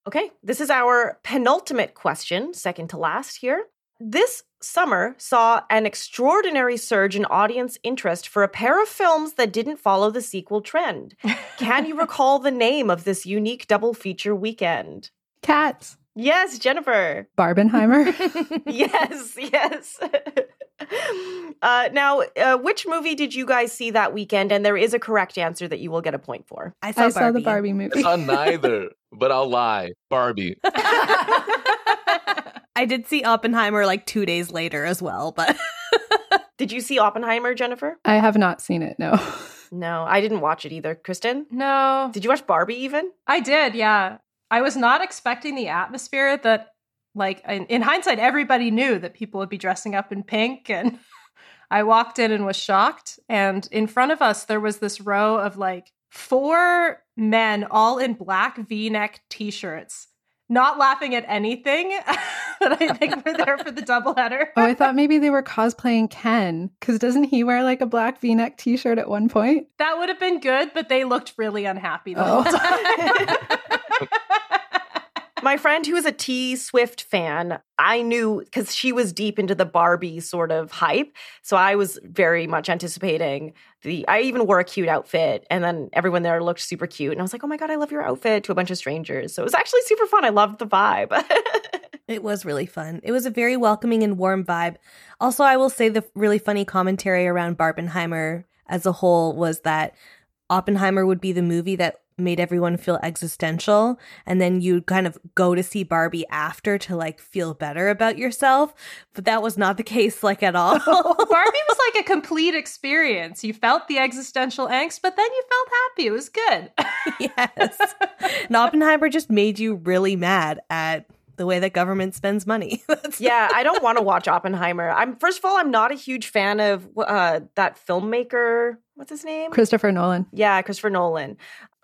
Okay, this is our penultimate question, second to last here. This summer saw an extraordinary surge in audience interest for a pair of films that didn't follow the sequel trend. Can you recall the name of this unique double feature weekend? Cats. Yes, Jennifer. Barbenheimer. yes, yes. uh, now, uh, which movie did you guys see that weekend? And there is a correct answer that you will get a point for. I saw, I saw the Barbie movie. I saw neither, but I'll lie. Barbie. I did see Oppenheimer like two days later as well, but Did you see Oppenheimer, Jennifer? I have not seen it, no. No, I didn't watch it either. Kristen, No, did you watch Barbie even? I did. Yeah, I was not expecting the atmosphere that, like, in, in hindsight, everybody knew that people would be dressing up in pink, and I walked in and was shocked. And in front of us, there was this row of like four men, all in black V-neck T-shirts, not laughing at anything. that I think were there for the doubleheader. Oh, I thought maybe they were cosplaying Ken because doesn't he wear like a black v neck t shirt at one point? That would have been good, but they looked really unhappy the Oh. whole time. My friend who is a T Swift fan, I knew because she was deep into the Barbie sort of hype. So I was very much anticipating the. I even wore a cute outfit, and then everyone there looked super cute. And I was like, oh my God, I love your outfit to a bunch of strangers. So it was actually super fun. I loved the vibe. It was really fun. It was a very welcoming and warm vibe. Also, I will say the really funny commentary around Barbenheimer as a whole was that Oppenheimer would be the movie that made everyone feel existential and then you'd kind of go to see Barbie after to like feel better about yourself but that was not the case like at all Barbie was like a complete experience. You felt the existential angst, but then you felt happy. It was good. yes and Oppenheimer just made you really mad at the way that government spends money yeah, I don't want to watch Oppenheimer. I'm first of all, I'm not a huge fan of uh, that filmmaker. What's his name? Christopher Nolan. Yeah, Christopher Nolan.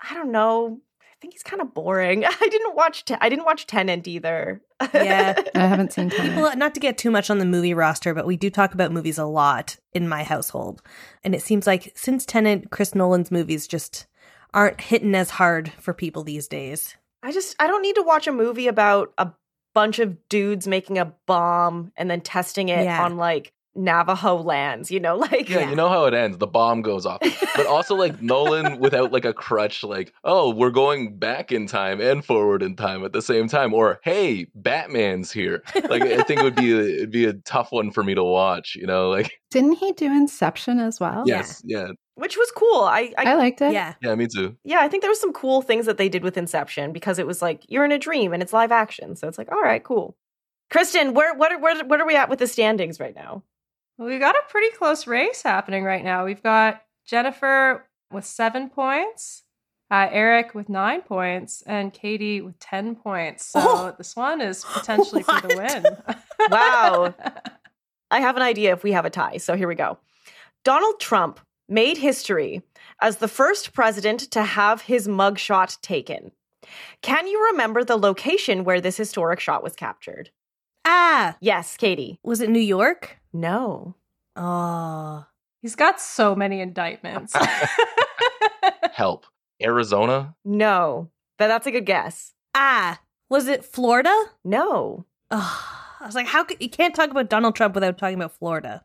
I don't know. I think he's kind of boring. I didn't watch. Te- I didn't watch Tenet either. Yeah. I haven't seen Tenet. People, not to get too much on the movie roster, but we do talk about movies a lot in my household. And it seems like since Tenet, Chris Nolan's movies just aren't hitting as hard for people these days. I just I don't need to watch a movie about a bunch of dudes making a bomb and then testing it Yeah. on like Navajo lands. You know, like Yeah, you know how it ends. The bomb goes off. But also like Nolan without like a crutch, like, oh, we're going back in time and forward in time at the same time. Or hey, Batman's here. Like I think it would be a, it'd be a tough one for me to watch, you know? Like Didn't he do Inception as well? Yeah. yes, yeah. which was cool. I, I I liked it. Yeah. Yeah, me too. yeah, I think there was some cool things that they did with Inception because it was like you're in a dream and it's live action. So it's like, all right, cool. Kristen, where what are, where what are we at with the standings right now? Well, we've got a pretty close race happening right now. We've got Jennifer with seven points, uh, Eric with nine points, and Kattie with 10 points. So Oh. this one is potentially for the win. Wow. I have an idea if we have a tie. So here we go. Donald Trump made history as the first president to have his mugshot taken. Can you remember the location where this historic shot was captured? Ah, Yes, Kattie. was it New York? No. Oh, He's got so many indictments. Help. Arizona? No. But that's a good guess. ah, was it Florida? No. Oh, I was like, how could you can't talk about Donald Trump without talking about Florida?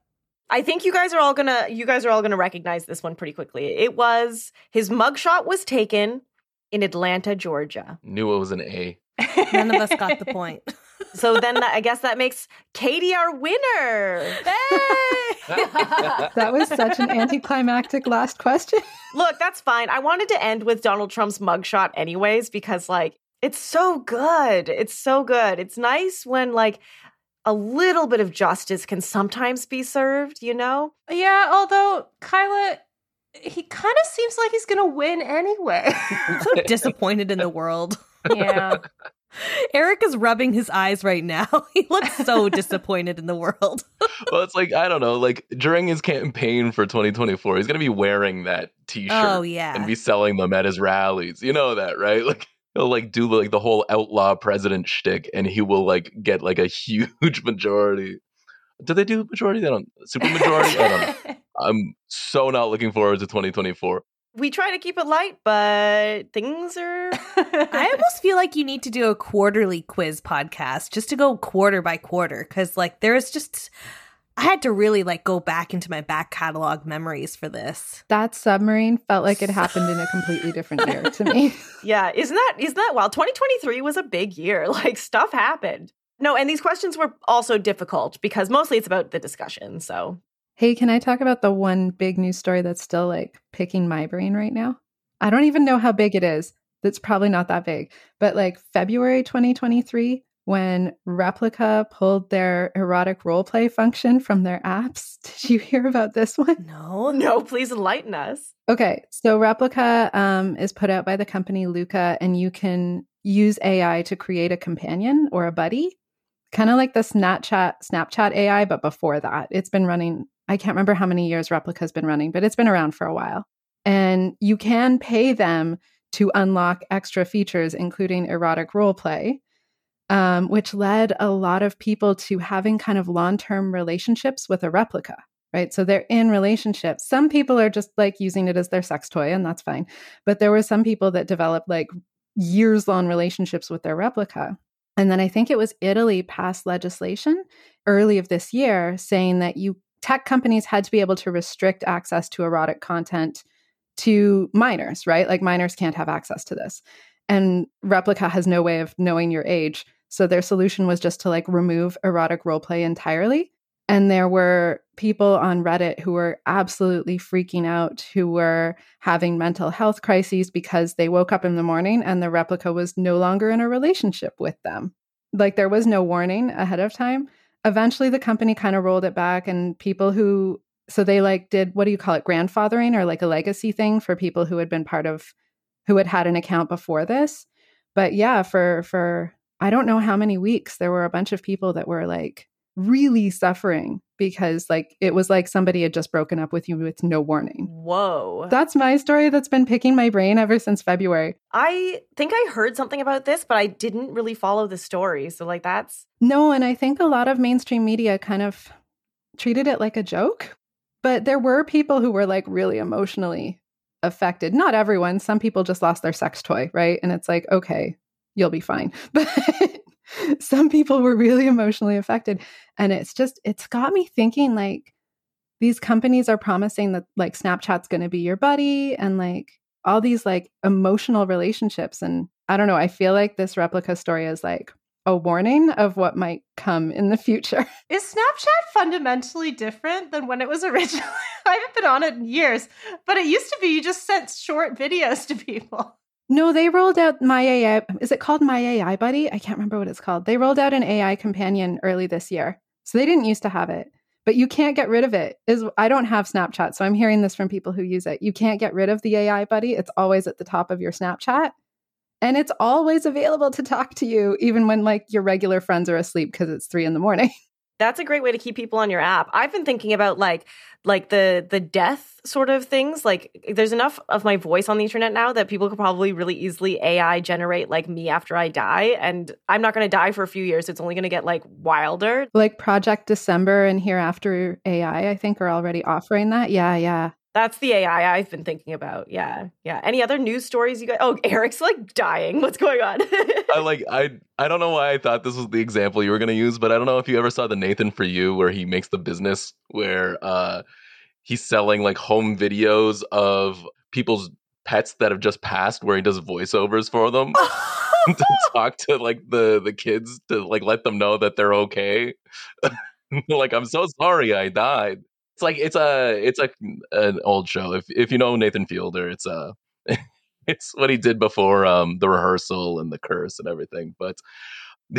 I think you guys are all gonna you guys are all gonna recognize this one pretty quickly. It was his mugshot was taken in Atlanta, Georgia. Knew it was an A. None of us got the point. So then that, I guess that makes Kattie our winner. That was such an anticlimactic last question. Look, that's fine. I wanted to end with Donald Trump's mugshot anyways because like it's so good. It's so good. It's nice when like a little bit of justice can sometimes be served, you know? yeah, although Kyla, he kind of seems like he's going to win anyway. I'm so disappointed in the world. yeah. Eric is rubbing his eyes right now. He looks so disappointed in the world. well, it's like I don't know, like during his campaign for 2024, he's gonna be wearing that T-shirt Oh yeah. and be selling them at his rallies. You know that, right? Like he'll like do like the whole outlaw president shtick, and he will like get like a huge majority. Do they do majority? They don't super majority. I don't know. I'm so not looking forward to 2024. We try to keep it light, but things are. I almost feel like you need to do a quarterly quiz podcast just to go quarter by quarter because, like, there's just. I had to really like go back into my back catalog memories for this. That submarine felt like it happened in a completely different year to me. yeah, isn't that isn't that wild? 2023 was a big year. Like stuff happened. No, and these questions were also difficult because mostly it's about the discussion. So Hey, can I talk about the one big news story that's still like picking my brain right now? I don't even know how big it is. That's probably not that big. But like February 2023, when Replika pulled their erotic roleplay function from their apps. Did you hear about this one? No. no, please enlighten us. Okay, so Replika um, is put out by the company Luka, and you can use AI to create a companion or a buddy, kind of like the Snapchat Snapchat AI, but before that, it's been running I can't remember how many years Replika's been running, but it's been around for a while. And you can pay them to unlock extra features, including erotic role play, um, which led a lot of people to having kind of long term relationships with a replika, right? So they're in relationships. Some people are just like using it as their sex toy, and that's fine. But there were some people that developed like years long relationships with their replika. And then I think it was Italy passed legislation early of this year saying that you tech companies had to be able to restrict access to erotic content to minors, right? Like minors can't have access to this. And Replika has no way of knowing your age. So their solution was just to like remove erotic roleplay entirely. And there were people on Reddit who were absolutely freaking out, who were having mental health crises because they woke up in the morning and the replika was no longer in a relationship with them. Like there was no warning ahead of time eventually the company kind of rolled it back and people who so they like did what do you call it grandfathering or like a legacy thing for people who had been part of who had had an account before this. But yeah for for i don't know how many weeks there were a bunch of people that were like really suffering because like it was like somebody had just broken up with you with no warning. Whoa. That's my story that's been picking my brain ever since February. I think I heard something about this, but I didn't really follow the story. So like that's No, and I think a lot of mainstream media kind of treated it like a joke. But there were people who were like really emotionally affected. Not everyone. Some people just lost their sex toy, right? And it's like, okay, you'll be fine. But some people were really emotionally affected. And it's just, it's got me thinking like these companies are promising that like Snapchat's going to be your buddy and like all these like emotional relationships. And I don't know, I feel like this replika story is like a warning of what might come in the future. Is Snapchat fundamentally different than when it was originally? I haven't been on it in years, but it used to be you just sent short videos to people. No, they rolled out my AI. Is it called my AI buddy? I can't remember what it's called. They rolled out an AI companion early this year. So they didn't used to have it. But you can't get rid of it. Is I don't have Snapchat, so I'm hearing this from people who use it. You can't get rid of the AI buddy. It's always at the top of your Snapchat. And it's always available to talk to you, even when like your regular friends are asleep because it's three in the morning. That's a great way to keep people on your app. I've been thinking about like like the the death sort of things. Like there's enough of my voice on the internet now that people could probably really easily AI generate like me after I die. And I'm not gonna die for a few years. It's only gonna get like wilder. Like Project December and Hereafter AI, I think are already offering that. Yeah, yeah. That's the AI I've been thinking about. Yeah. Yeah. Any other news stories you got? Oh, Eric's like dying. What's going on? I like I I don't know why I thought this was the example you were going to use, but I don't know if you ever saw the Nathan for you where he makes the business where uh he's selling like home videos of people's pets that have just passed where he does voiceovers for them to talk to like the the kids to like let them know that they're okay. like I'm so sorry I died. It's like it's a it's like an old show. If if you know Nathan Fielder, it's a it's what he did before um the rehearsal and the curse and everything. But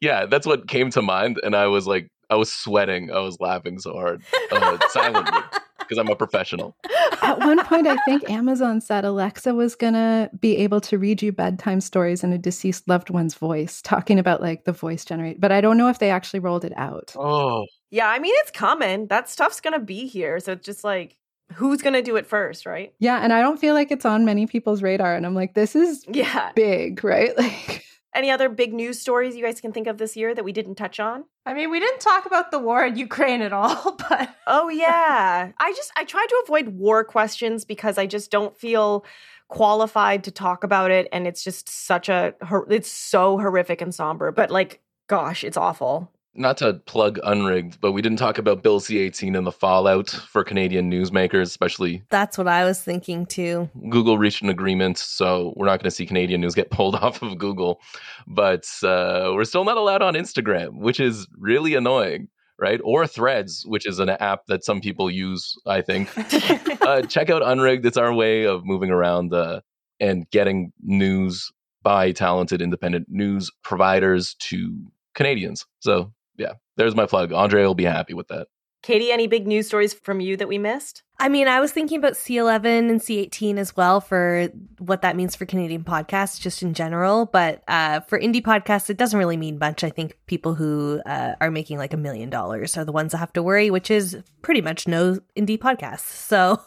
yeah, that's what came to mind, and I was like, I was sweating. I was laughing so hard uh, silently because I'm a professional. At one point, I think Amazon said Alexa was gonna be able to read you bedtime stories in a deceased loved one's voice, talking about like the voice generate. But I don't know if they actually rolled it out. Oh, yeah, I mean it's coming. That stuff's gonna be here. So it's just like who's gonna do it first, right? Yeah, and I don't feel like it's on many people's radar. And I'm like, this is Yeah. big, right? Like Any other big news stories you guys can think of this year that we didn't touch on? I mean, we didn't talk about the war in Ukraine at all, but Oh yeah. I just I try to avoid war questions because I just don't feel qualified to talk about it and it's just such a it's so horrific and somber, but like gosh, it's awful. Not to plug Unrigged, but we didn't talk about Bill C 18 and the fallout for Canadian newsmakers, especially That's what I was thinking too. Google reached an agreement, so we're not going to see Canadian news get pulled off of Google. But uh, we're still not allowed on Instagram, which is really annoying, right? Or Threads, which is an app that some people use, I think. uh, check out Unrigged. It's our way of moving around uh, and getting news by talented independent news providers to Canadians. So, yeah, there's my plug. Andre will be happy with that. Kattie, any big news stories from you that we missed? I mean, I was thinking about C11 and C18 as well for what that means for Canadian podcasts, just in general. But uh, for indie podcasts, it doesn't really mean much. I think people who uh, are making like a million dollars are the ones that have to worry, which is pretty much no indie podcasts. So,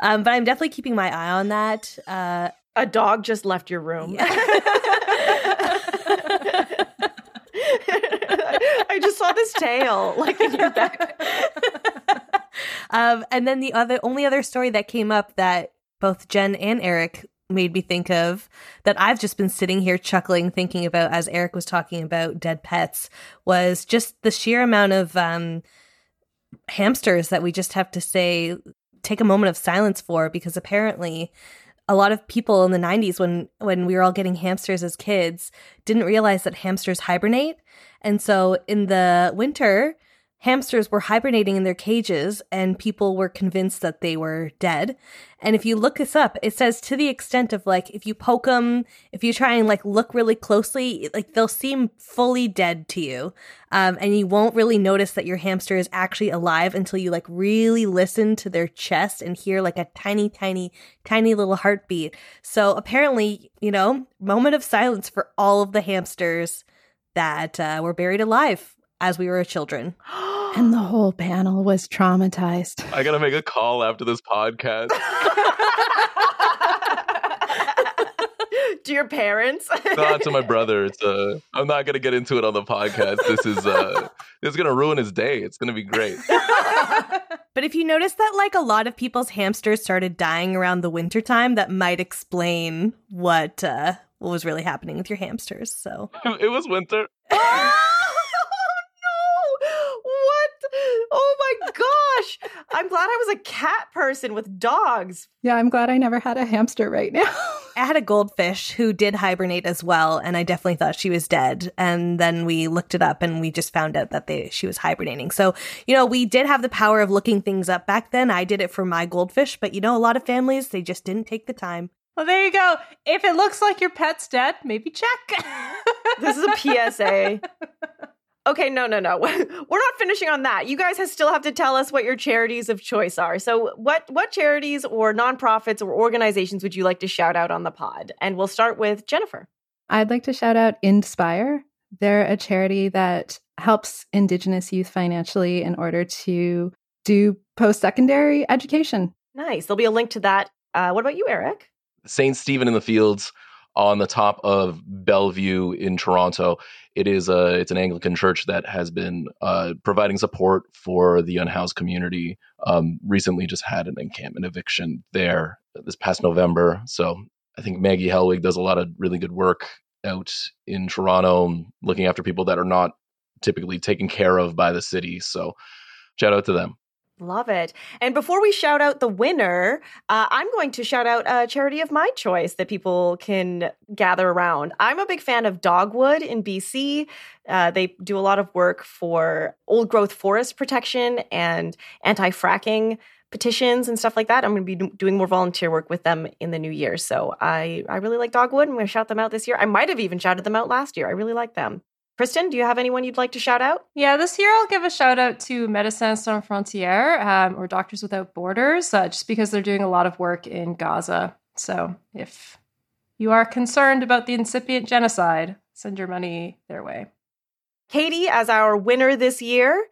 um, but I'm definitely keeping my eye on that. Uh, A dog just left your room. I just saw this tail like in your back. um, and then the other only other story that came up that both Jen and Eric made me think of that I've just been sitting here chuckling thinking about as Eric was talking about dead pets was just the sheer amount of um, hamsters that we just have to say take a moment of silence for because apparently a lot of people in the 90s when when we were all getting hamsters as kids didn't realize that hamsters hibernate. And so in the winter hamsters were hibernating in their cages and people were convinced that they were dead. And if you look this up it says to the extent of like if you poke them if you try and like look really closely like they'll seem fully dead to you. Um, and you won't really notice that your hamster is actually alive until you like really listen to their chest and hear like a tiny tiny tiny little heartbeat. So apparently you know moment of silence for all of the hamsters that uh, were buried alive as we were children And the whole panel was traumatized. I got to make a call after this podcast. to your parents? not to my brother. It's uh, I'm not gonna get into it on the podcast. This is uh, this is gonna ruin his day. It's gonna be great. But if you notice that like a lot of people's hamsters started dying around the wintertime, that might explain what uh what was really happening with your hamsters. So it was winter. Oh my gosh! I'm glad I was a cat person with dogs. Yeah, I'm glad I never had a hamster right now. I had a goldfish who did hibernate as well, and I definitely thought she was dead. And then we looked it up and we just found out that they she was hibernating. So, you know, we did have the power of looking things up back then. I did it for my goldfish, but you know, a lot of families they just didn't take the time. well, there you go. If it looks like your pet's dead, maybe check. This is a PSA. Okay, no, no, no. We're not finishing on that. You guys have still have to tell us what your charities of choice are. So, what what charities or nonprofits or organizations would you like to shout out on the pod? And we'll start with Jennifer. I'd like to shout out Indspire. They're a charity that helps Indigenous youth financially in order to do post secondary education. Nice. There'll be a link to that. Uh, what about you, Eric? Saint Stephen in the Fields on the top of Bellevue in Toronto. It is a it's an Anglican church that has been uh, providing support for the unhoused community. Um, recently, just had an encampment eviction there this past November. So I think Maggie Helwig does a lot of really good work out in Toronto, looking after people that are not typically taken care of by the city. So shout out to them. Love it. And before we shout out the winner, uh, I'm going to shout out a charity of my choice that people can gather around. I'm a big fan of Dogwood in BC. Uh, they do a lot of work for old growth forest protection and anti fracking petitions and stuff like that. I'm going to be doing more volunteer work with them in the new year. So I, I really like Dogwood. I'm going to shout them out this year. I might have even shouted them out last year. I really like them. Kristen, do you have anyone you'd like to shout out? Yeah, this year I'll give a shout out to Médecins Sans Frontières um, or Doctors Without Borders, uh, just because they're doing a lot of work in Gaza. So if you are concerned about the incipient genocide, send your money their way. Katie, as our winner this year,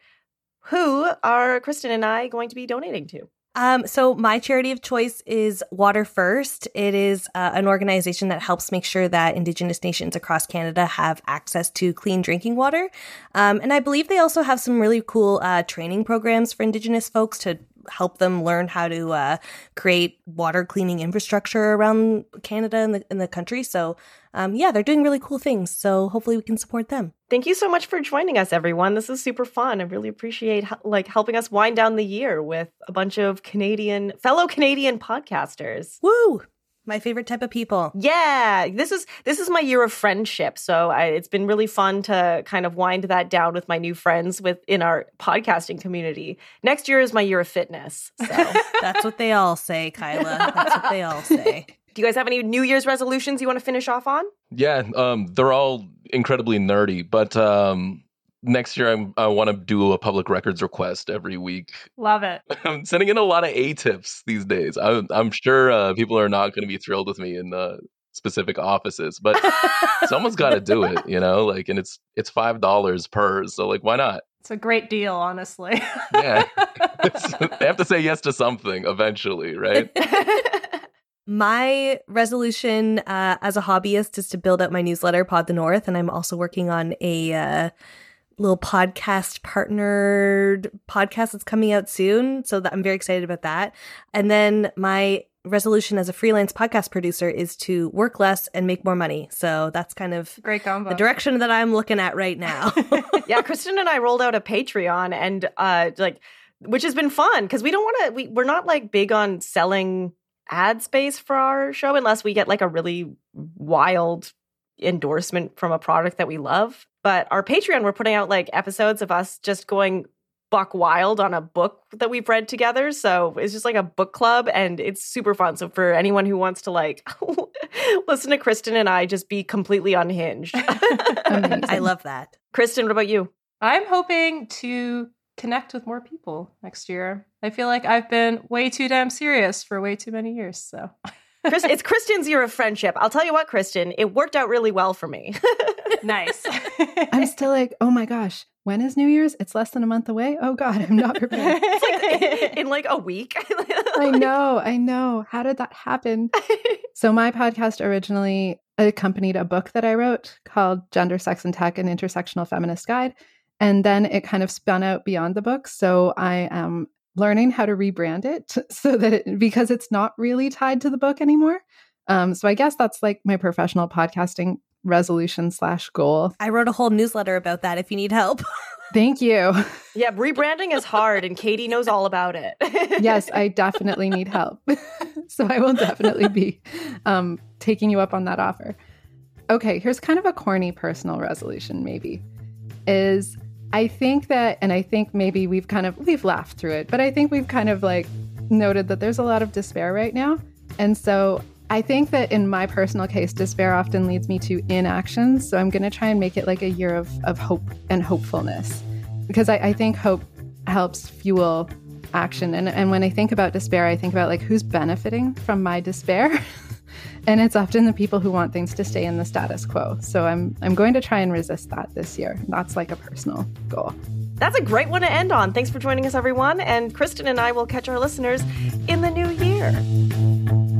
who are Kristen and I going to be donating to? Um, so my charity of choice is Water First. It is uh, an organization that helps make sure that Indigenous nations across Canada have access to clean drinking water. Um, and I believe they also have some really cool uh, training programs for Indigenous folks to help them learn how to uh, create water cleaning infrastructure around Canada and the, in the country. So, um, yeah, they're doing really cool things. So hopefully we can support them. Thank you so much for joining us, everyone. This is super fun. I really appreciate like helping us wind down the year with a bunch of Canadian fellow Canadian podcasters. Woo! My favorite type of people. Yeah, this is this is my year of friendship. So I, it's been really fun to kind of wind that down with my new friends within our podcasting community. Next year is my year of fitness. So that's what they all say, Kyla. That's what they all say. Do you guys have any New Year's resolutions you want to finish off on? Yeah, um, they're all incredibly nerdy, but um, next year I'm, i want to do a public records request every week. Love it. I'm sending in a lot of ATIPs these days. I'm, I'm sure uh, people are not going to be thrilled with me in the specific offices, but someone's got to do it, you know. Like, and it's it's five dollars per, so like, why not? It's a great deal, honestly. yeah, they have to say yes to something eventually, right? My resolution uh, as a hobbyist is to build out my newsletter, Pod the North, and I'm also working on a uh, little podcast partnered podcast that's coming out soon. So that I'm very excited about that. And then my resolution as a freelance podcast producer is to work less and make more money. So that's kind of great combo. The direction that I'm looking at right now. yeah, Kristen and I rolled out a Patreon and uh like which has been fun because we don't want to we, we're not like big on selling ad space for our show unless we get like a really wild endorsement from a product that we love. But our Patreon, we're putting out like episodes of us just going buck wild on a book that we've read together. So it's just like a book club and it's super fun. So for anyone who wants to like listen to Kristen and I just be completely unhinged. I love that. Kristen, what about you? I'm hoping to connect with more people next year. I feel like I've been way too damn serious for way too many years. So Chris, it's Kristen's year of friendship. I'll tell you what, Kristen, it worked out really well for me. nice. I'm still like, oh my gosh, when is New Year's? It's less than a month away. Oh God, I'm not prepared. it's like in like a week. I know, I know. How did that happen? so my podcast originally accompanied a book that I wrote called Gender, Sex, and Tech: An Intersectional Feminist Guide. And then it kind of spun out beyond the book. So I am learning how to rebrand it so that it, because it's not really tied to the book anymore. Um, so I guess that's like my professional podcasting resolution slash goal. I wrote a whole newsletter about that if you need help. Thank you. Yeah, rebranding is hard and Kattie knows all about it. yes, I definitely need help. so I will definitely be um, taking you up on that offer. Okay, here's kind of a corny personal resolution, maybe. Is I think that, and I think maybe we've kind of we've laughed through it, but I think we've kind of like noted that there's a lot of despair right now, and so I think that in my personal case, despair often leads me to inaction. So I'm going to try and make it like a year of of hope and hopefulness, because I, I think hope helps fuel action. And and when I think about despair, I think about like who's benefiting from my despair. and it's often the people who want things to stay in the status quo. So I'm I'm going to try and resist that this year. That's like a personal goal. That's a great one to end on. Thanks for joining us, everyone. And Kristen and I will catch our listeners in the new year.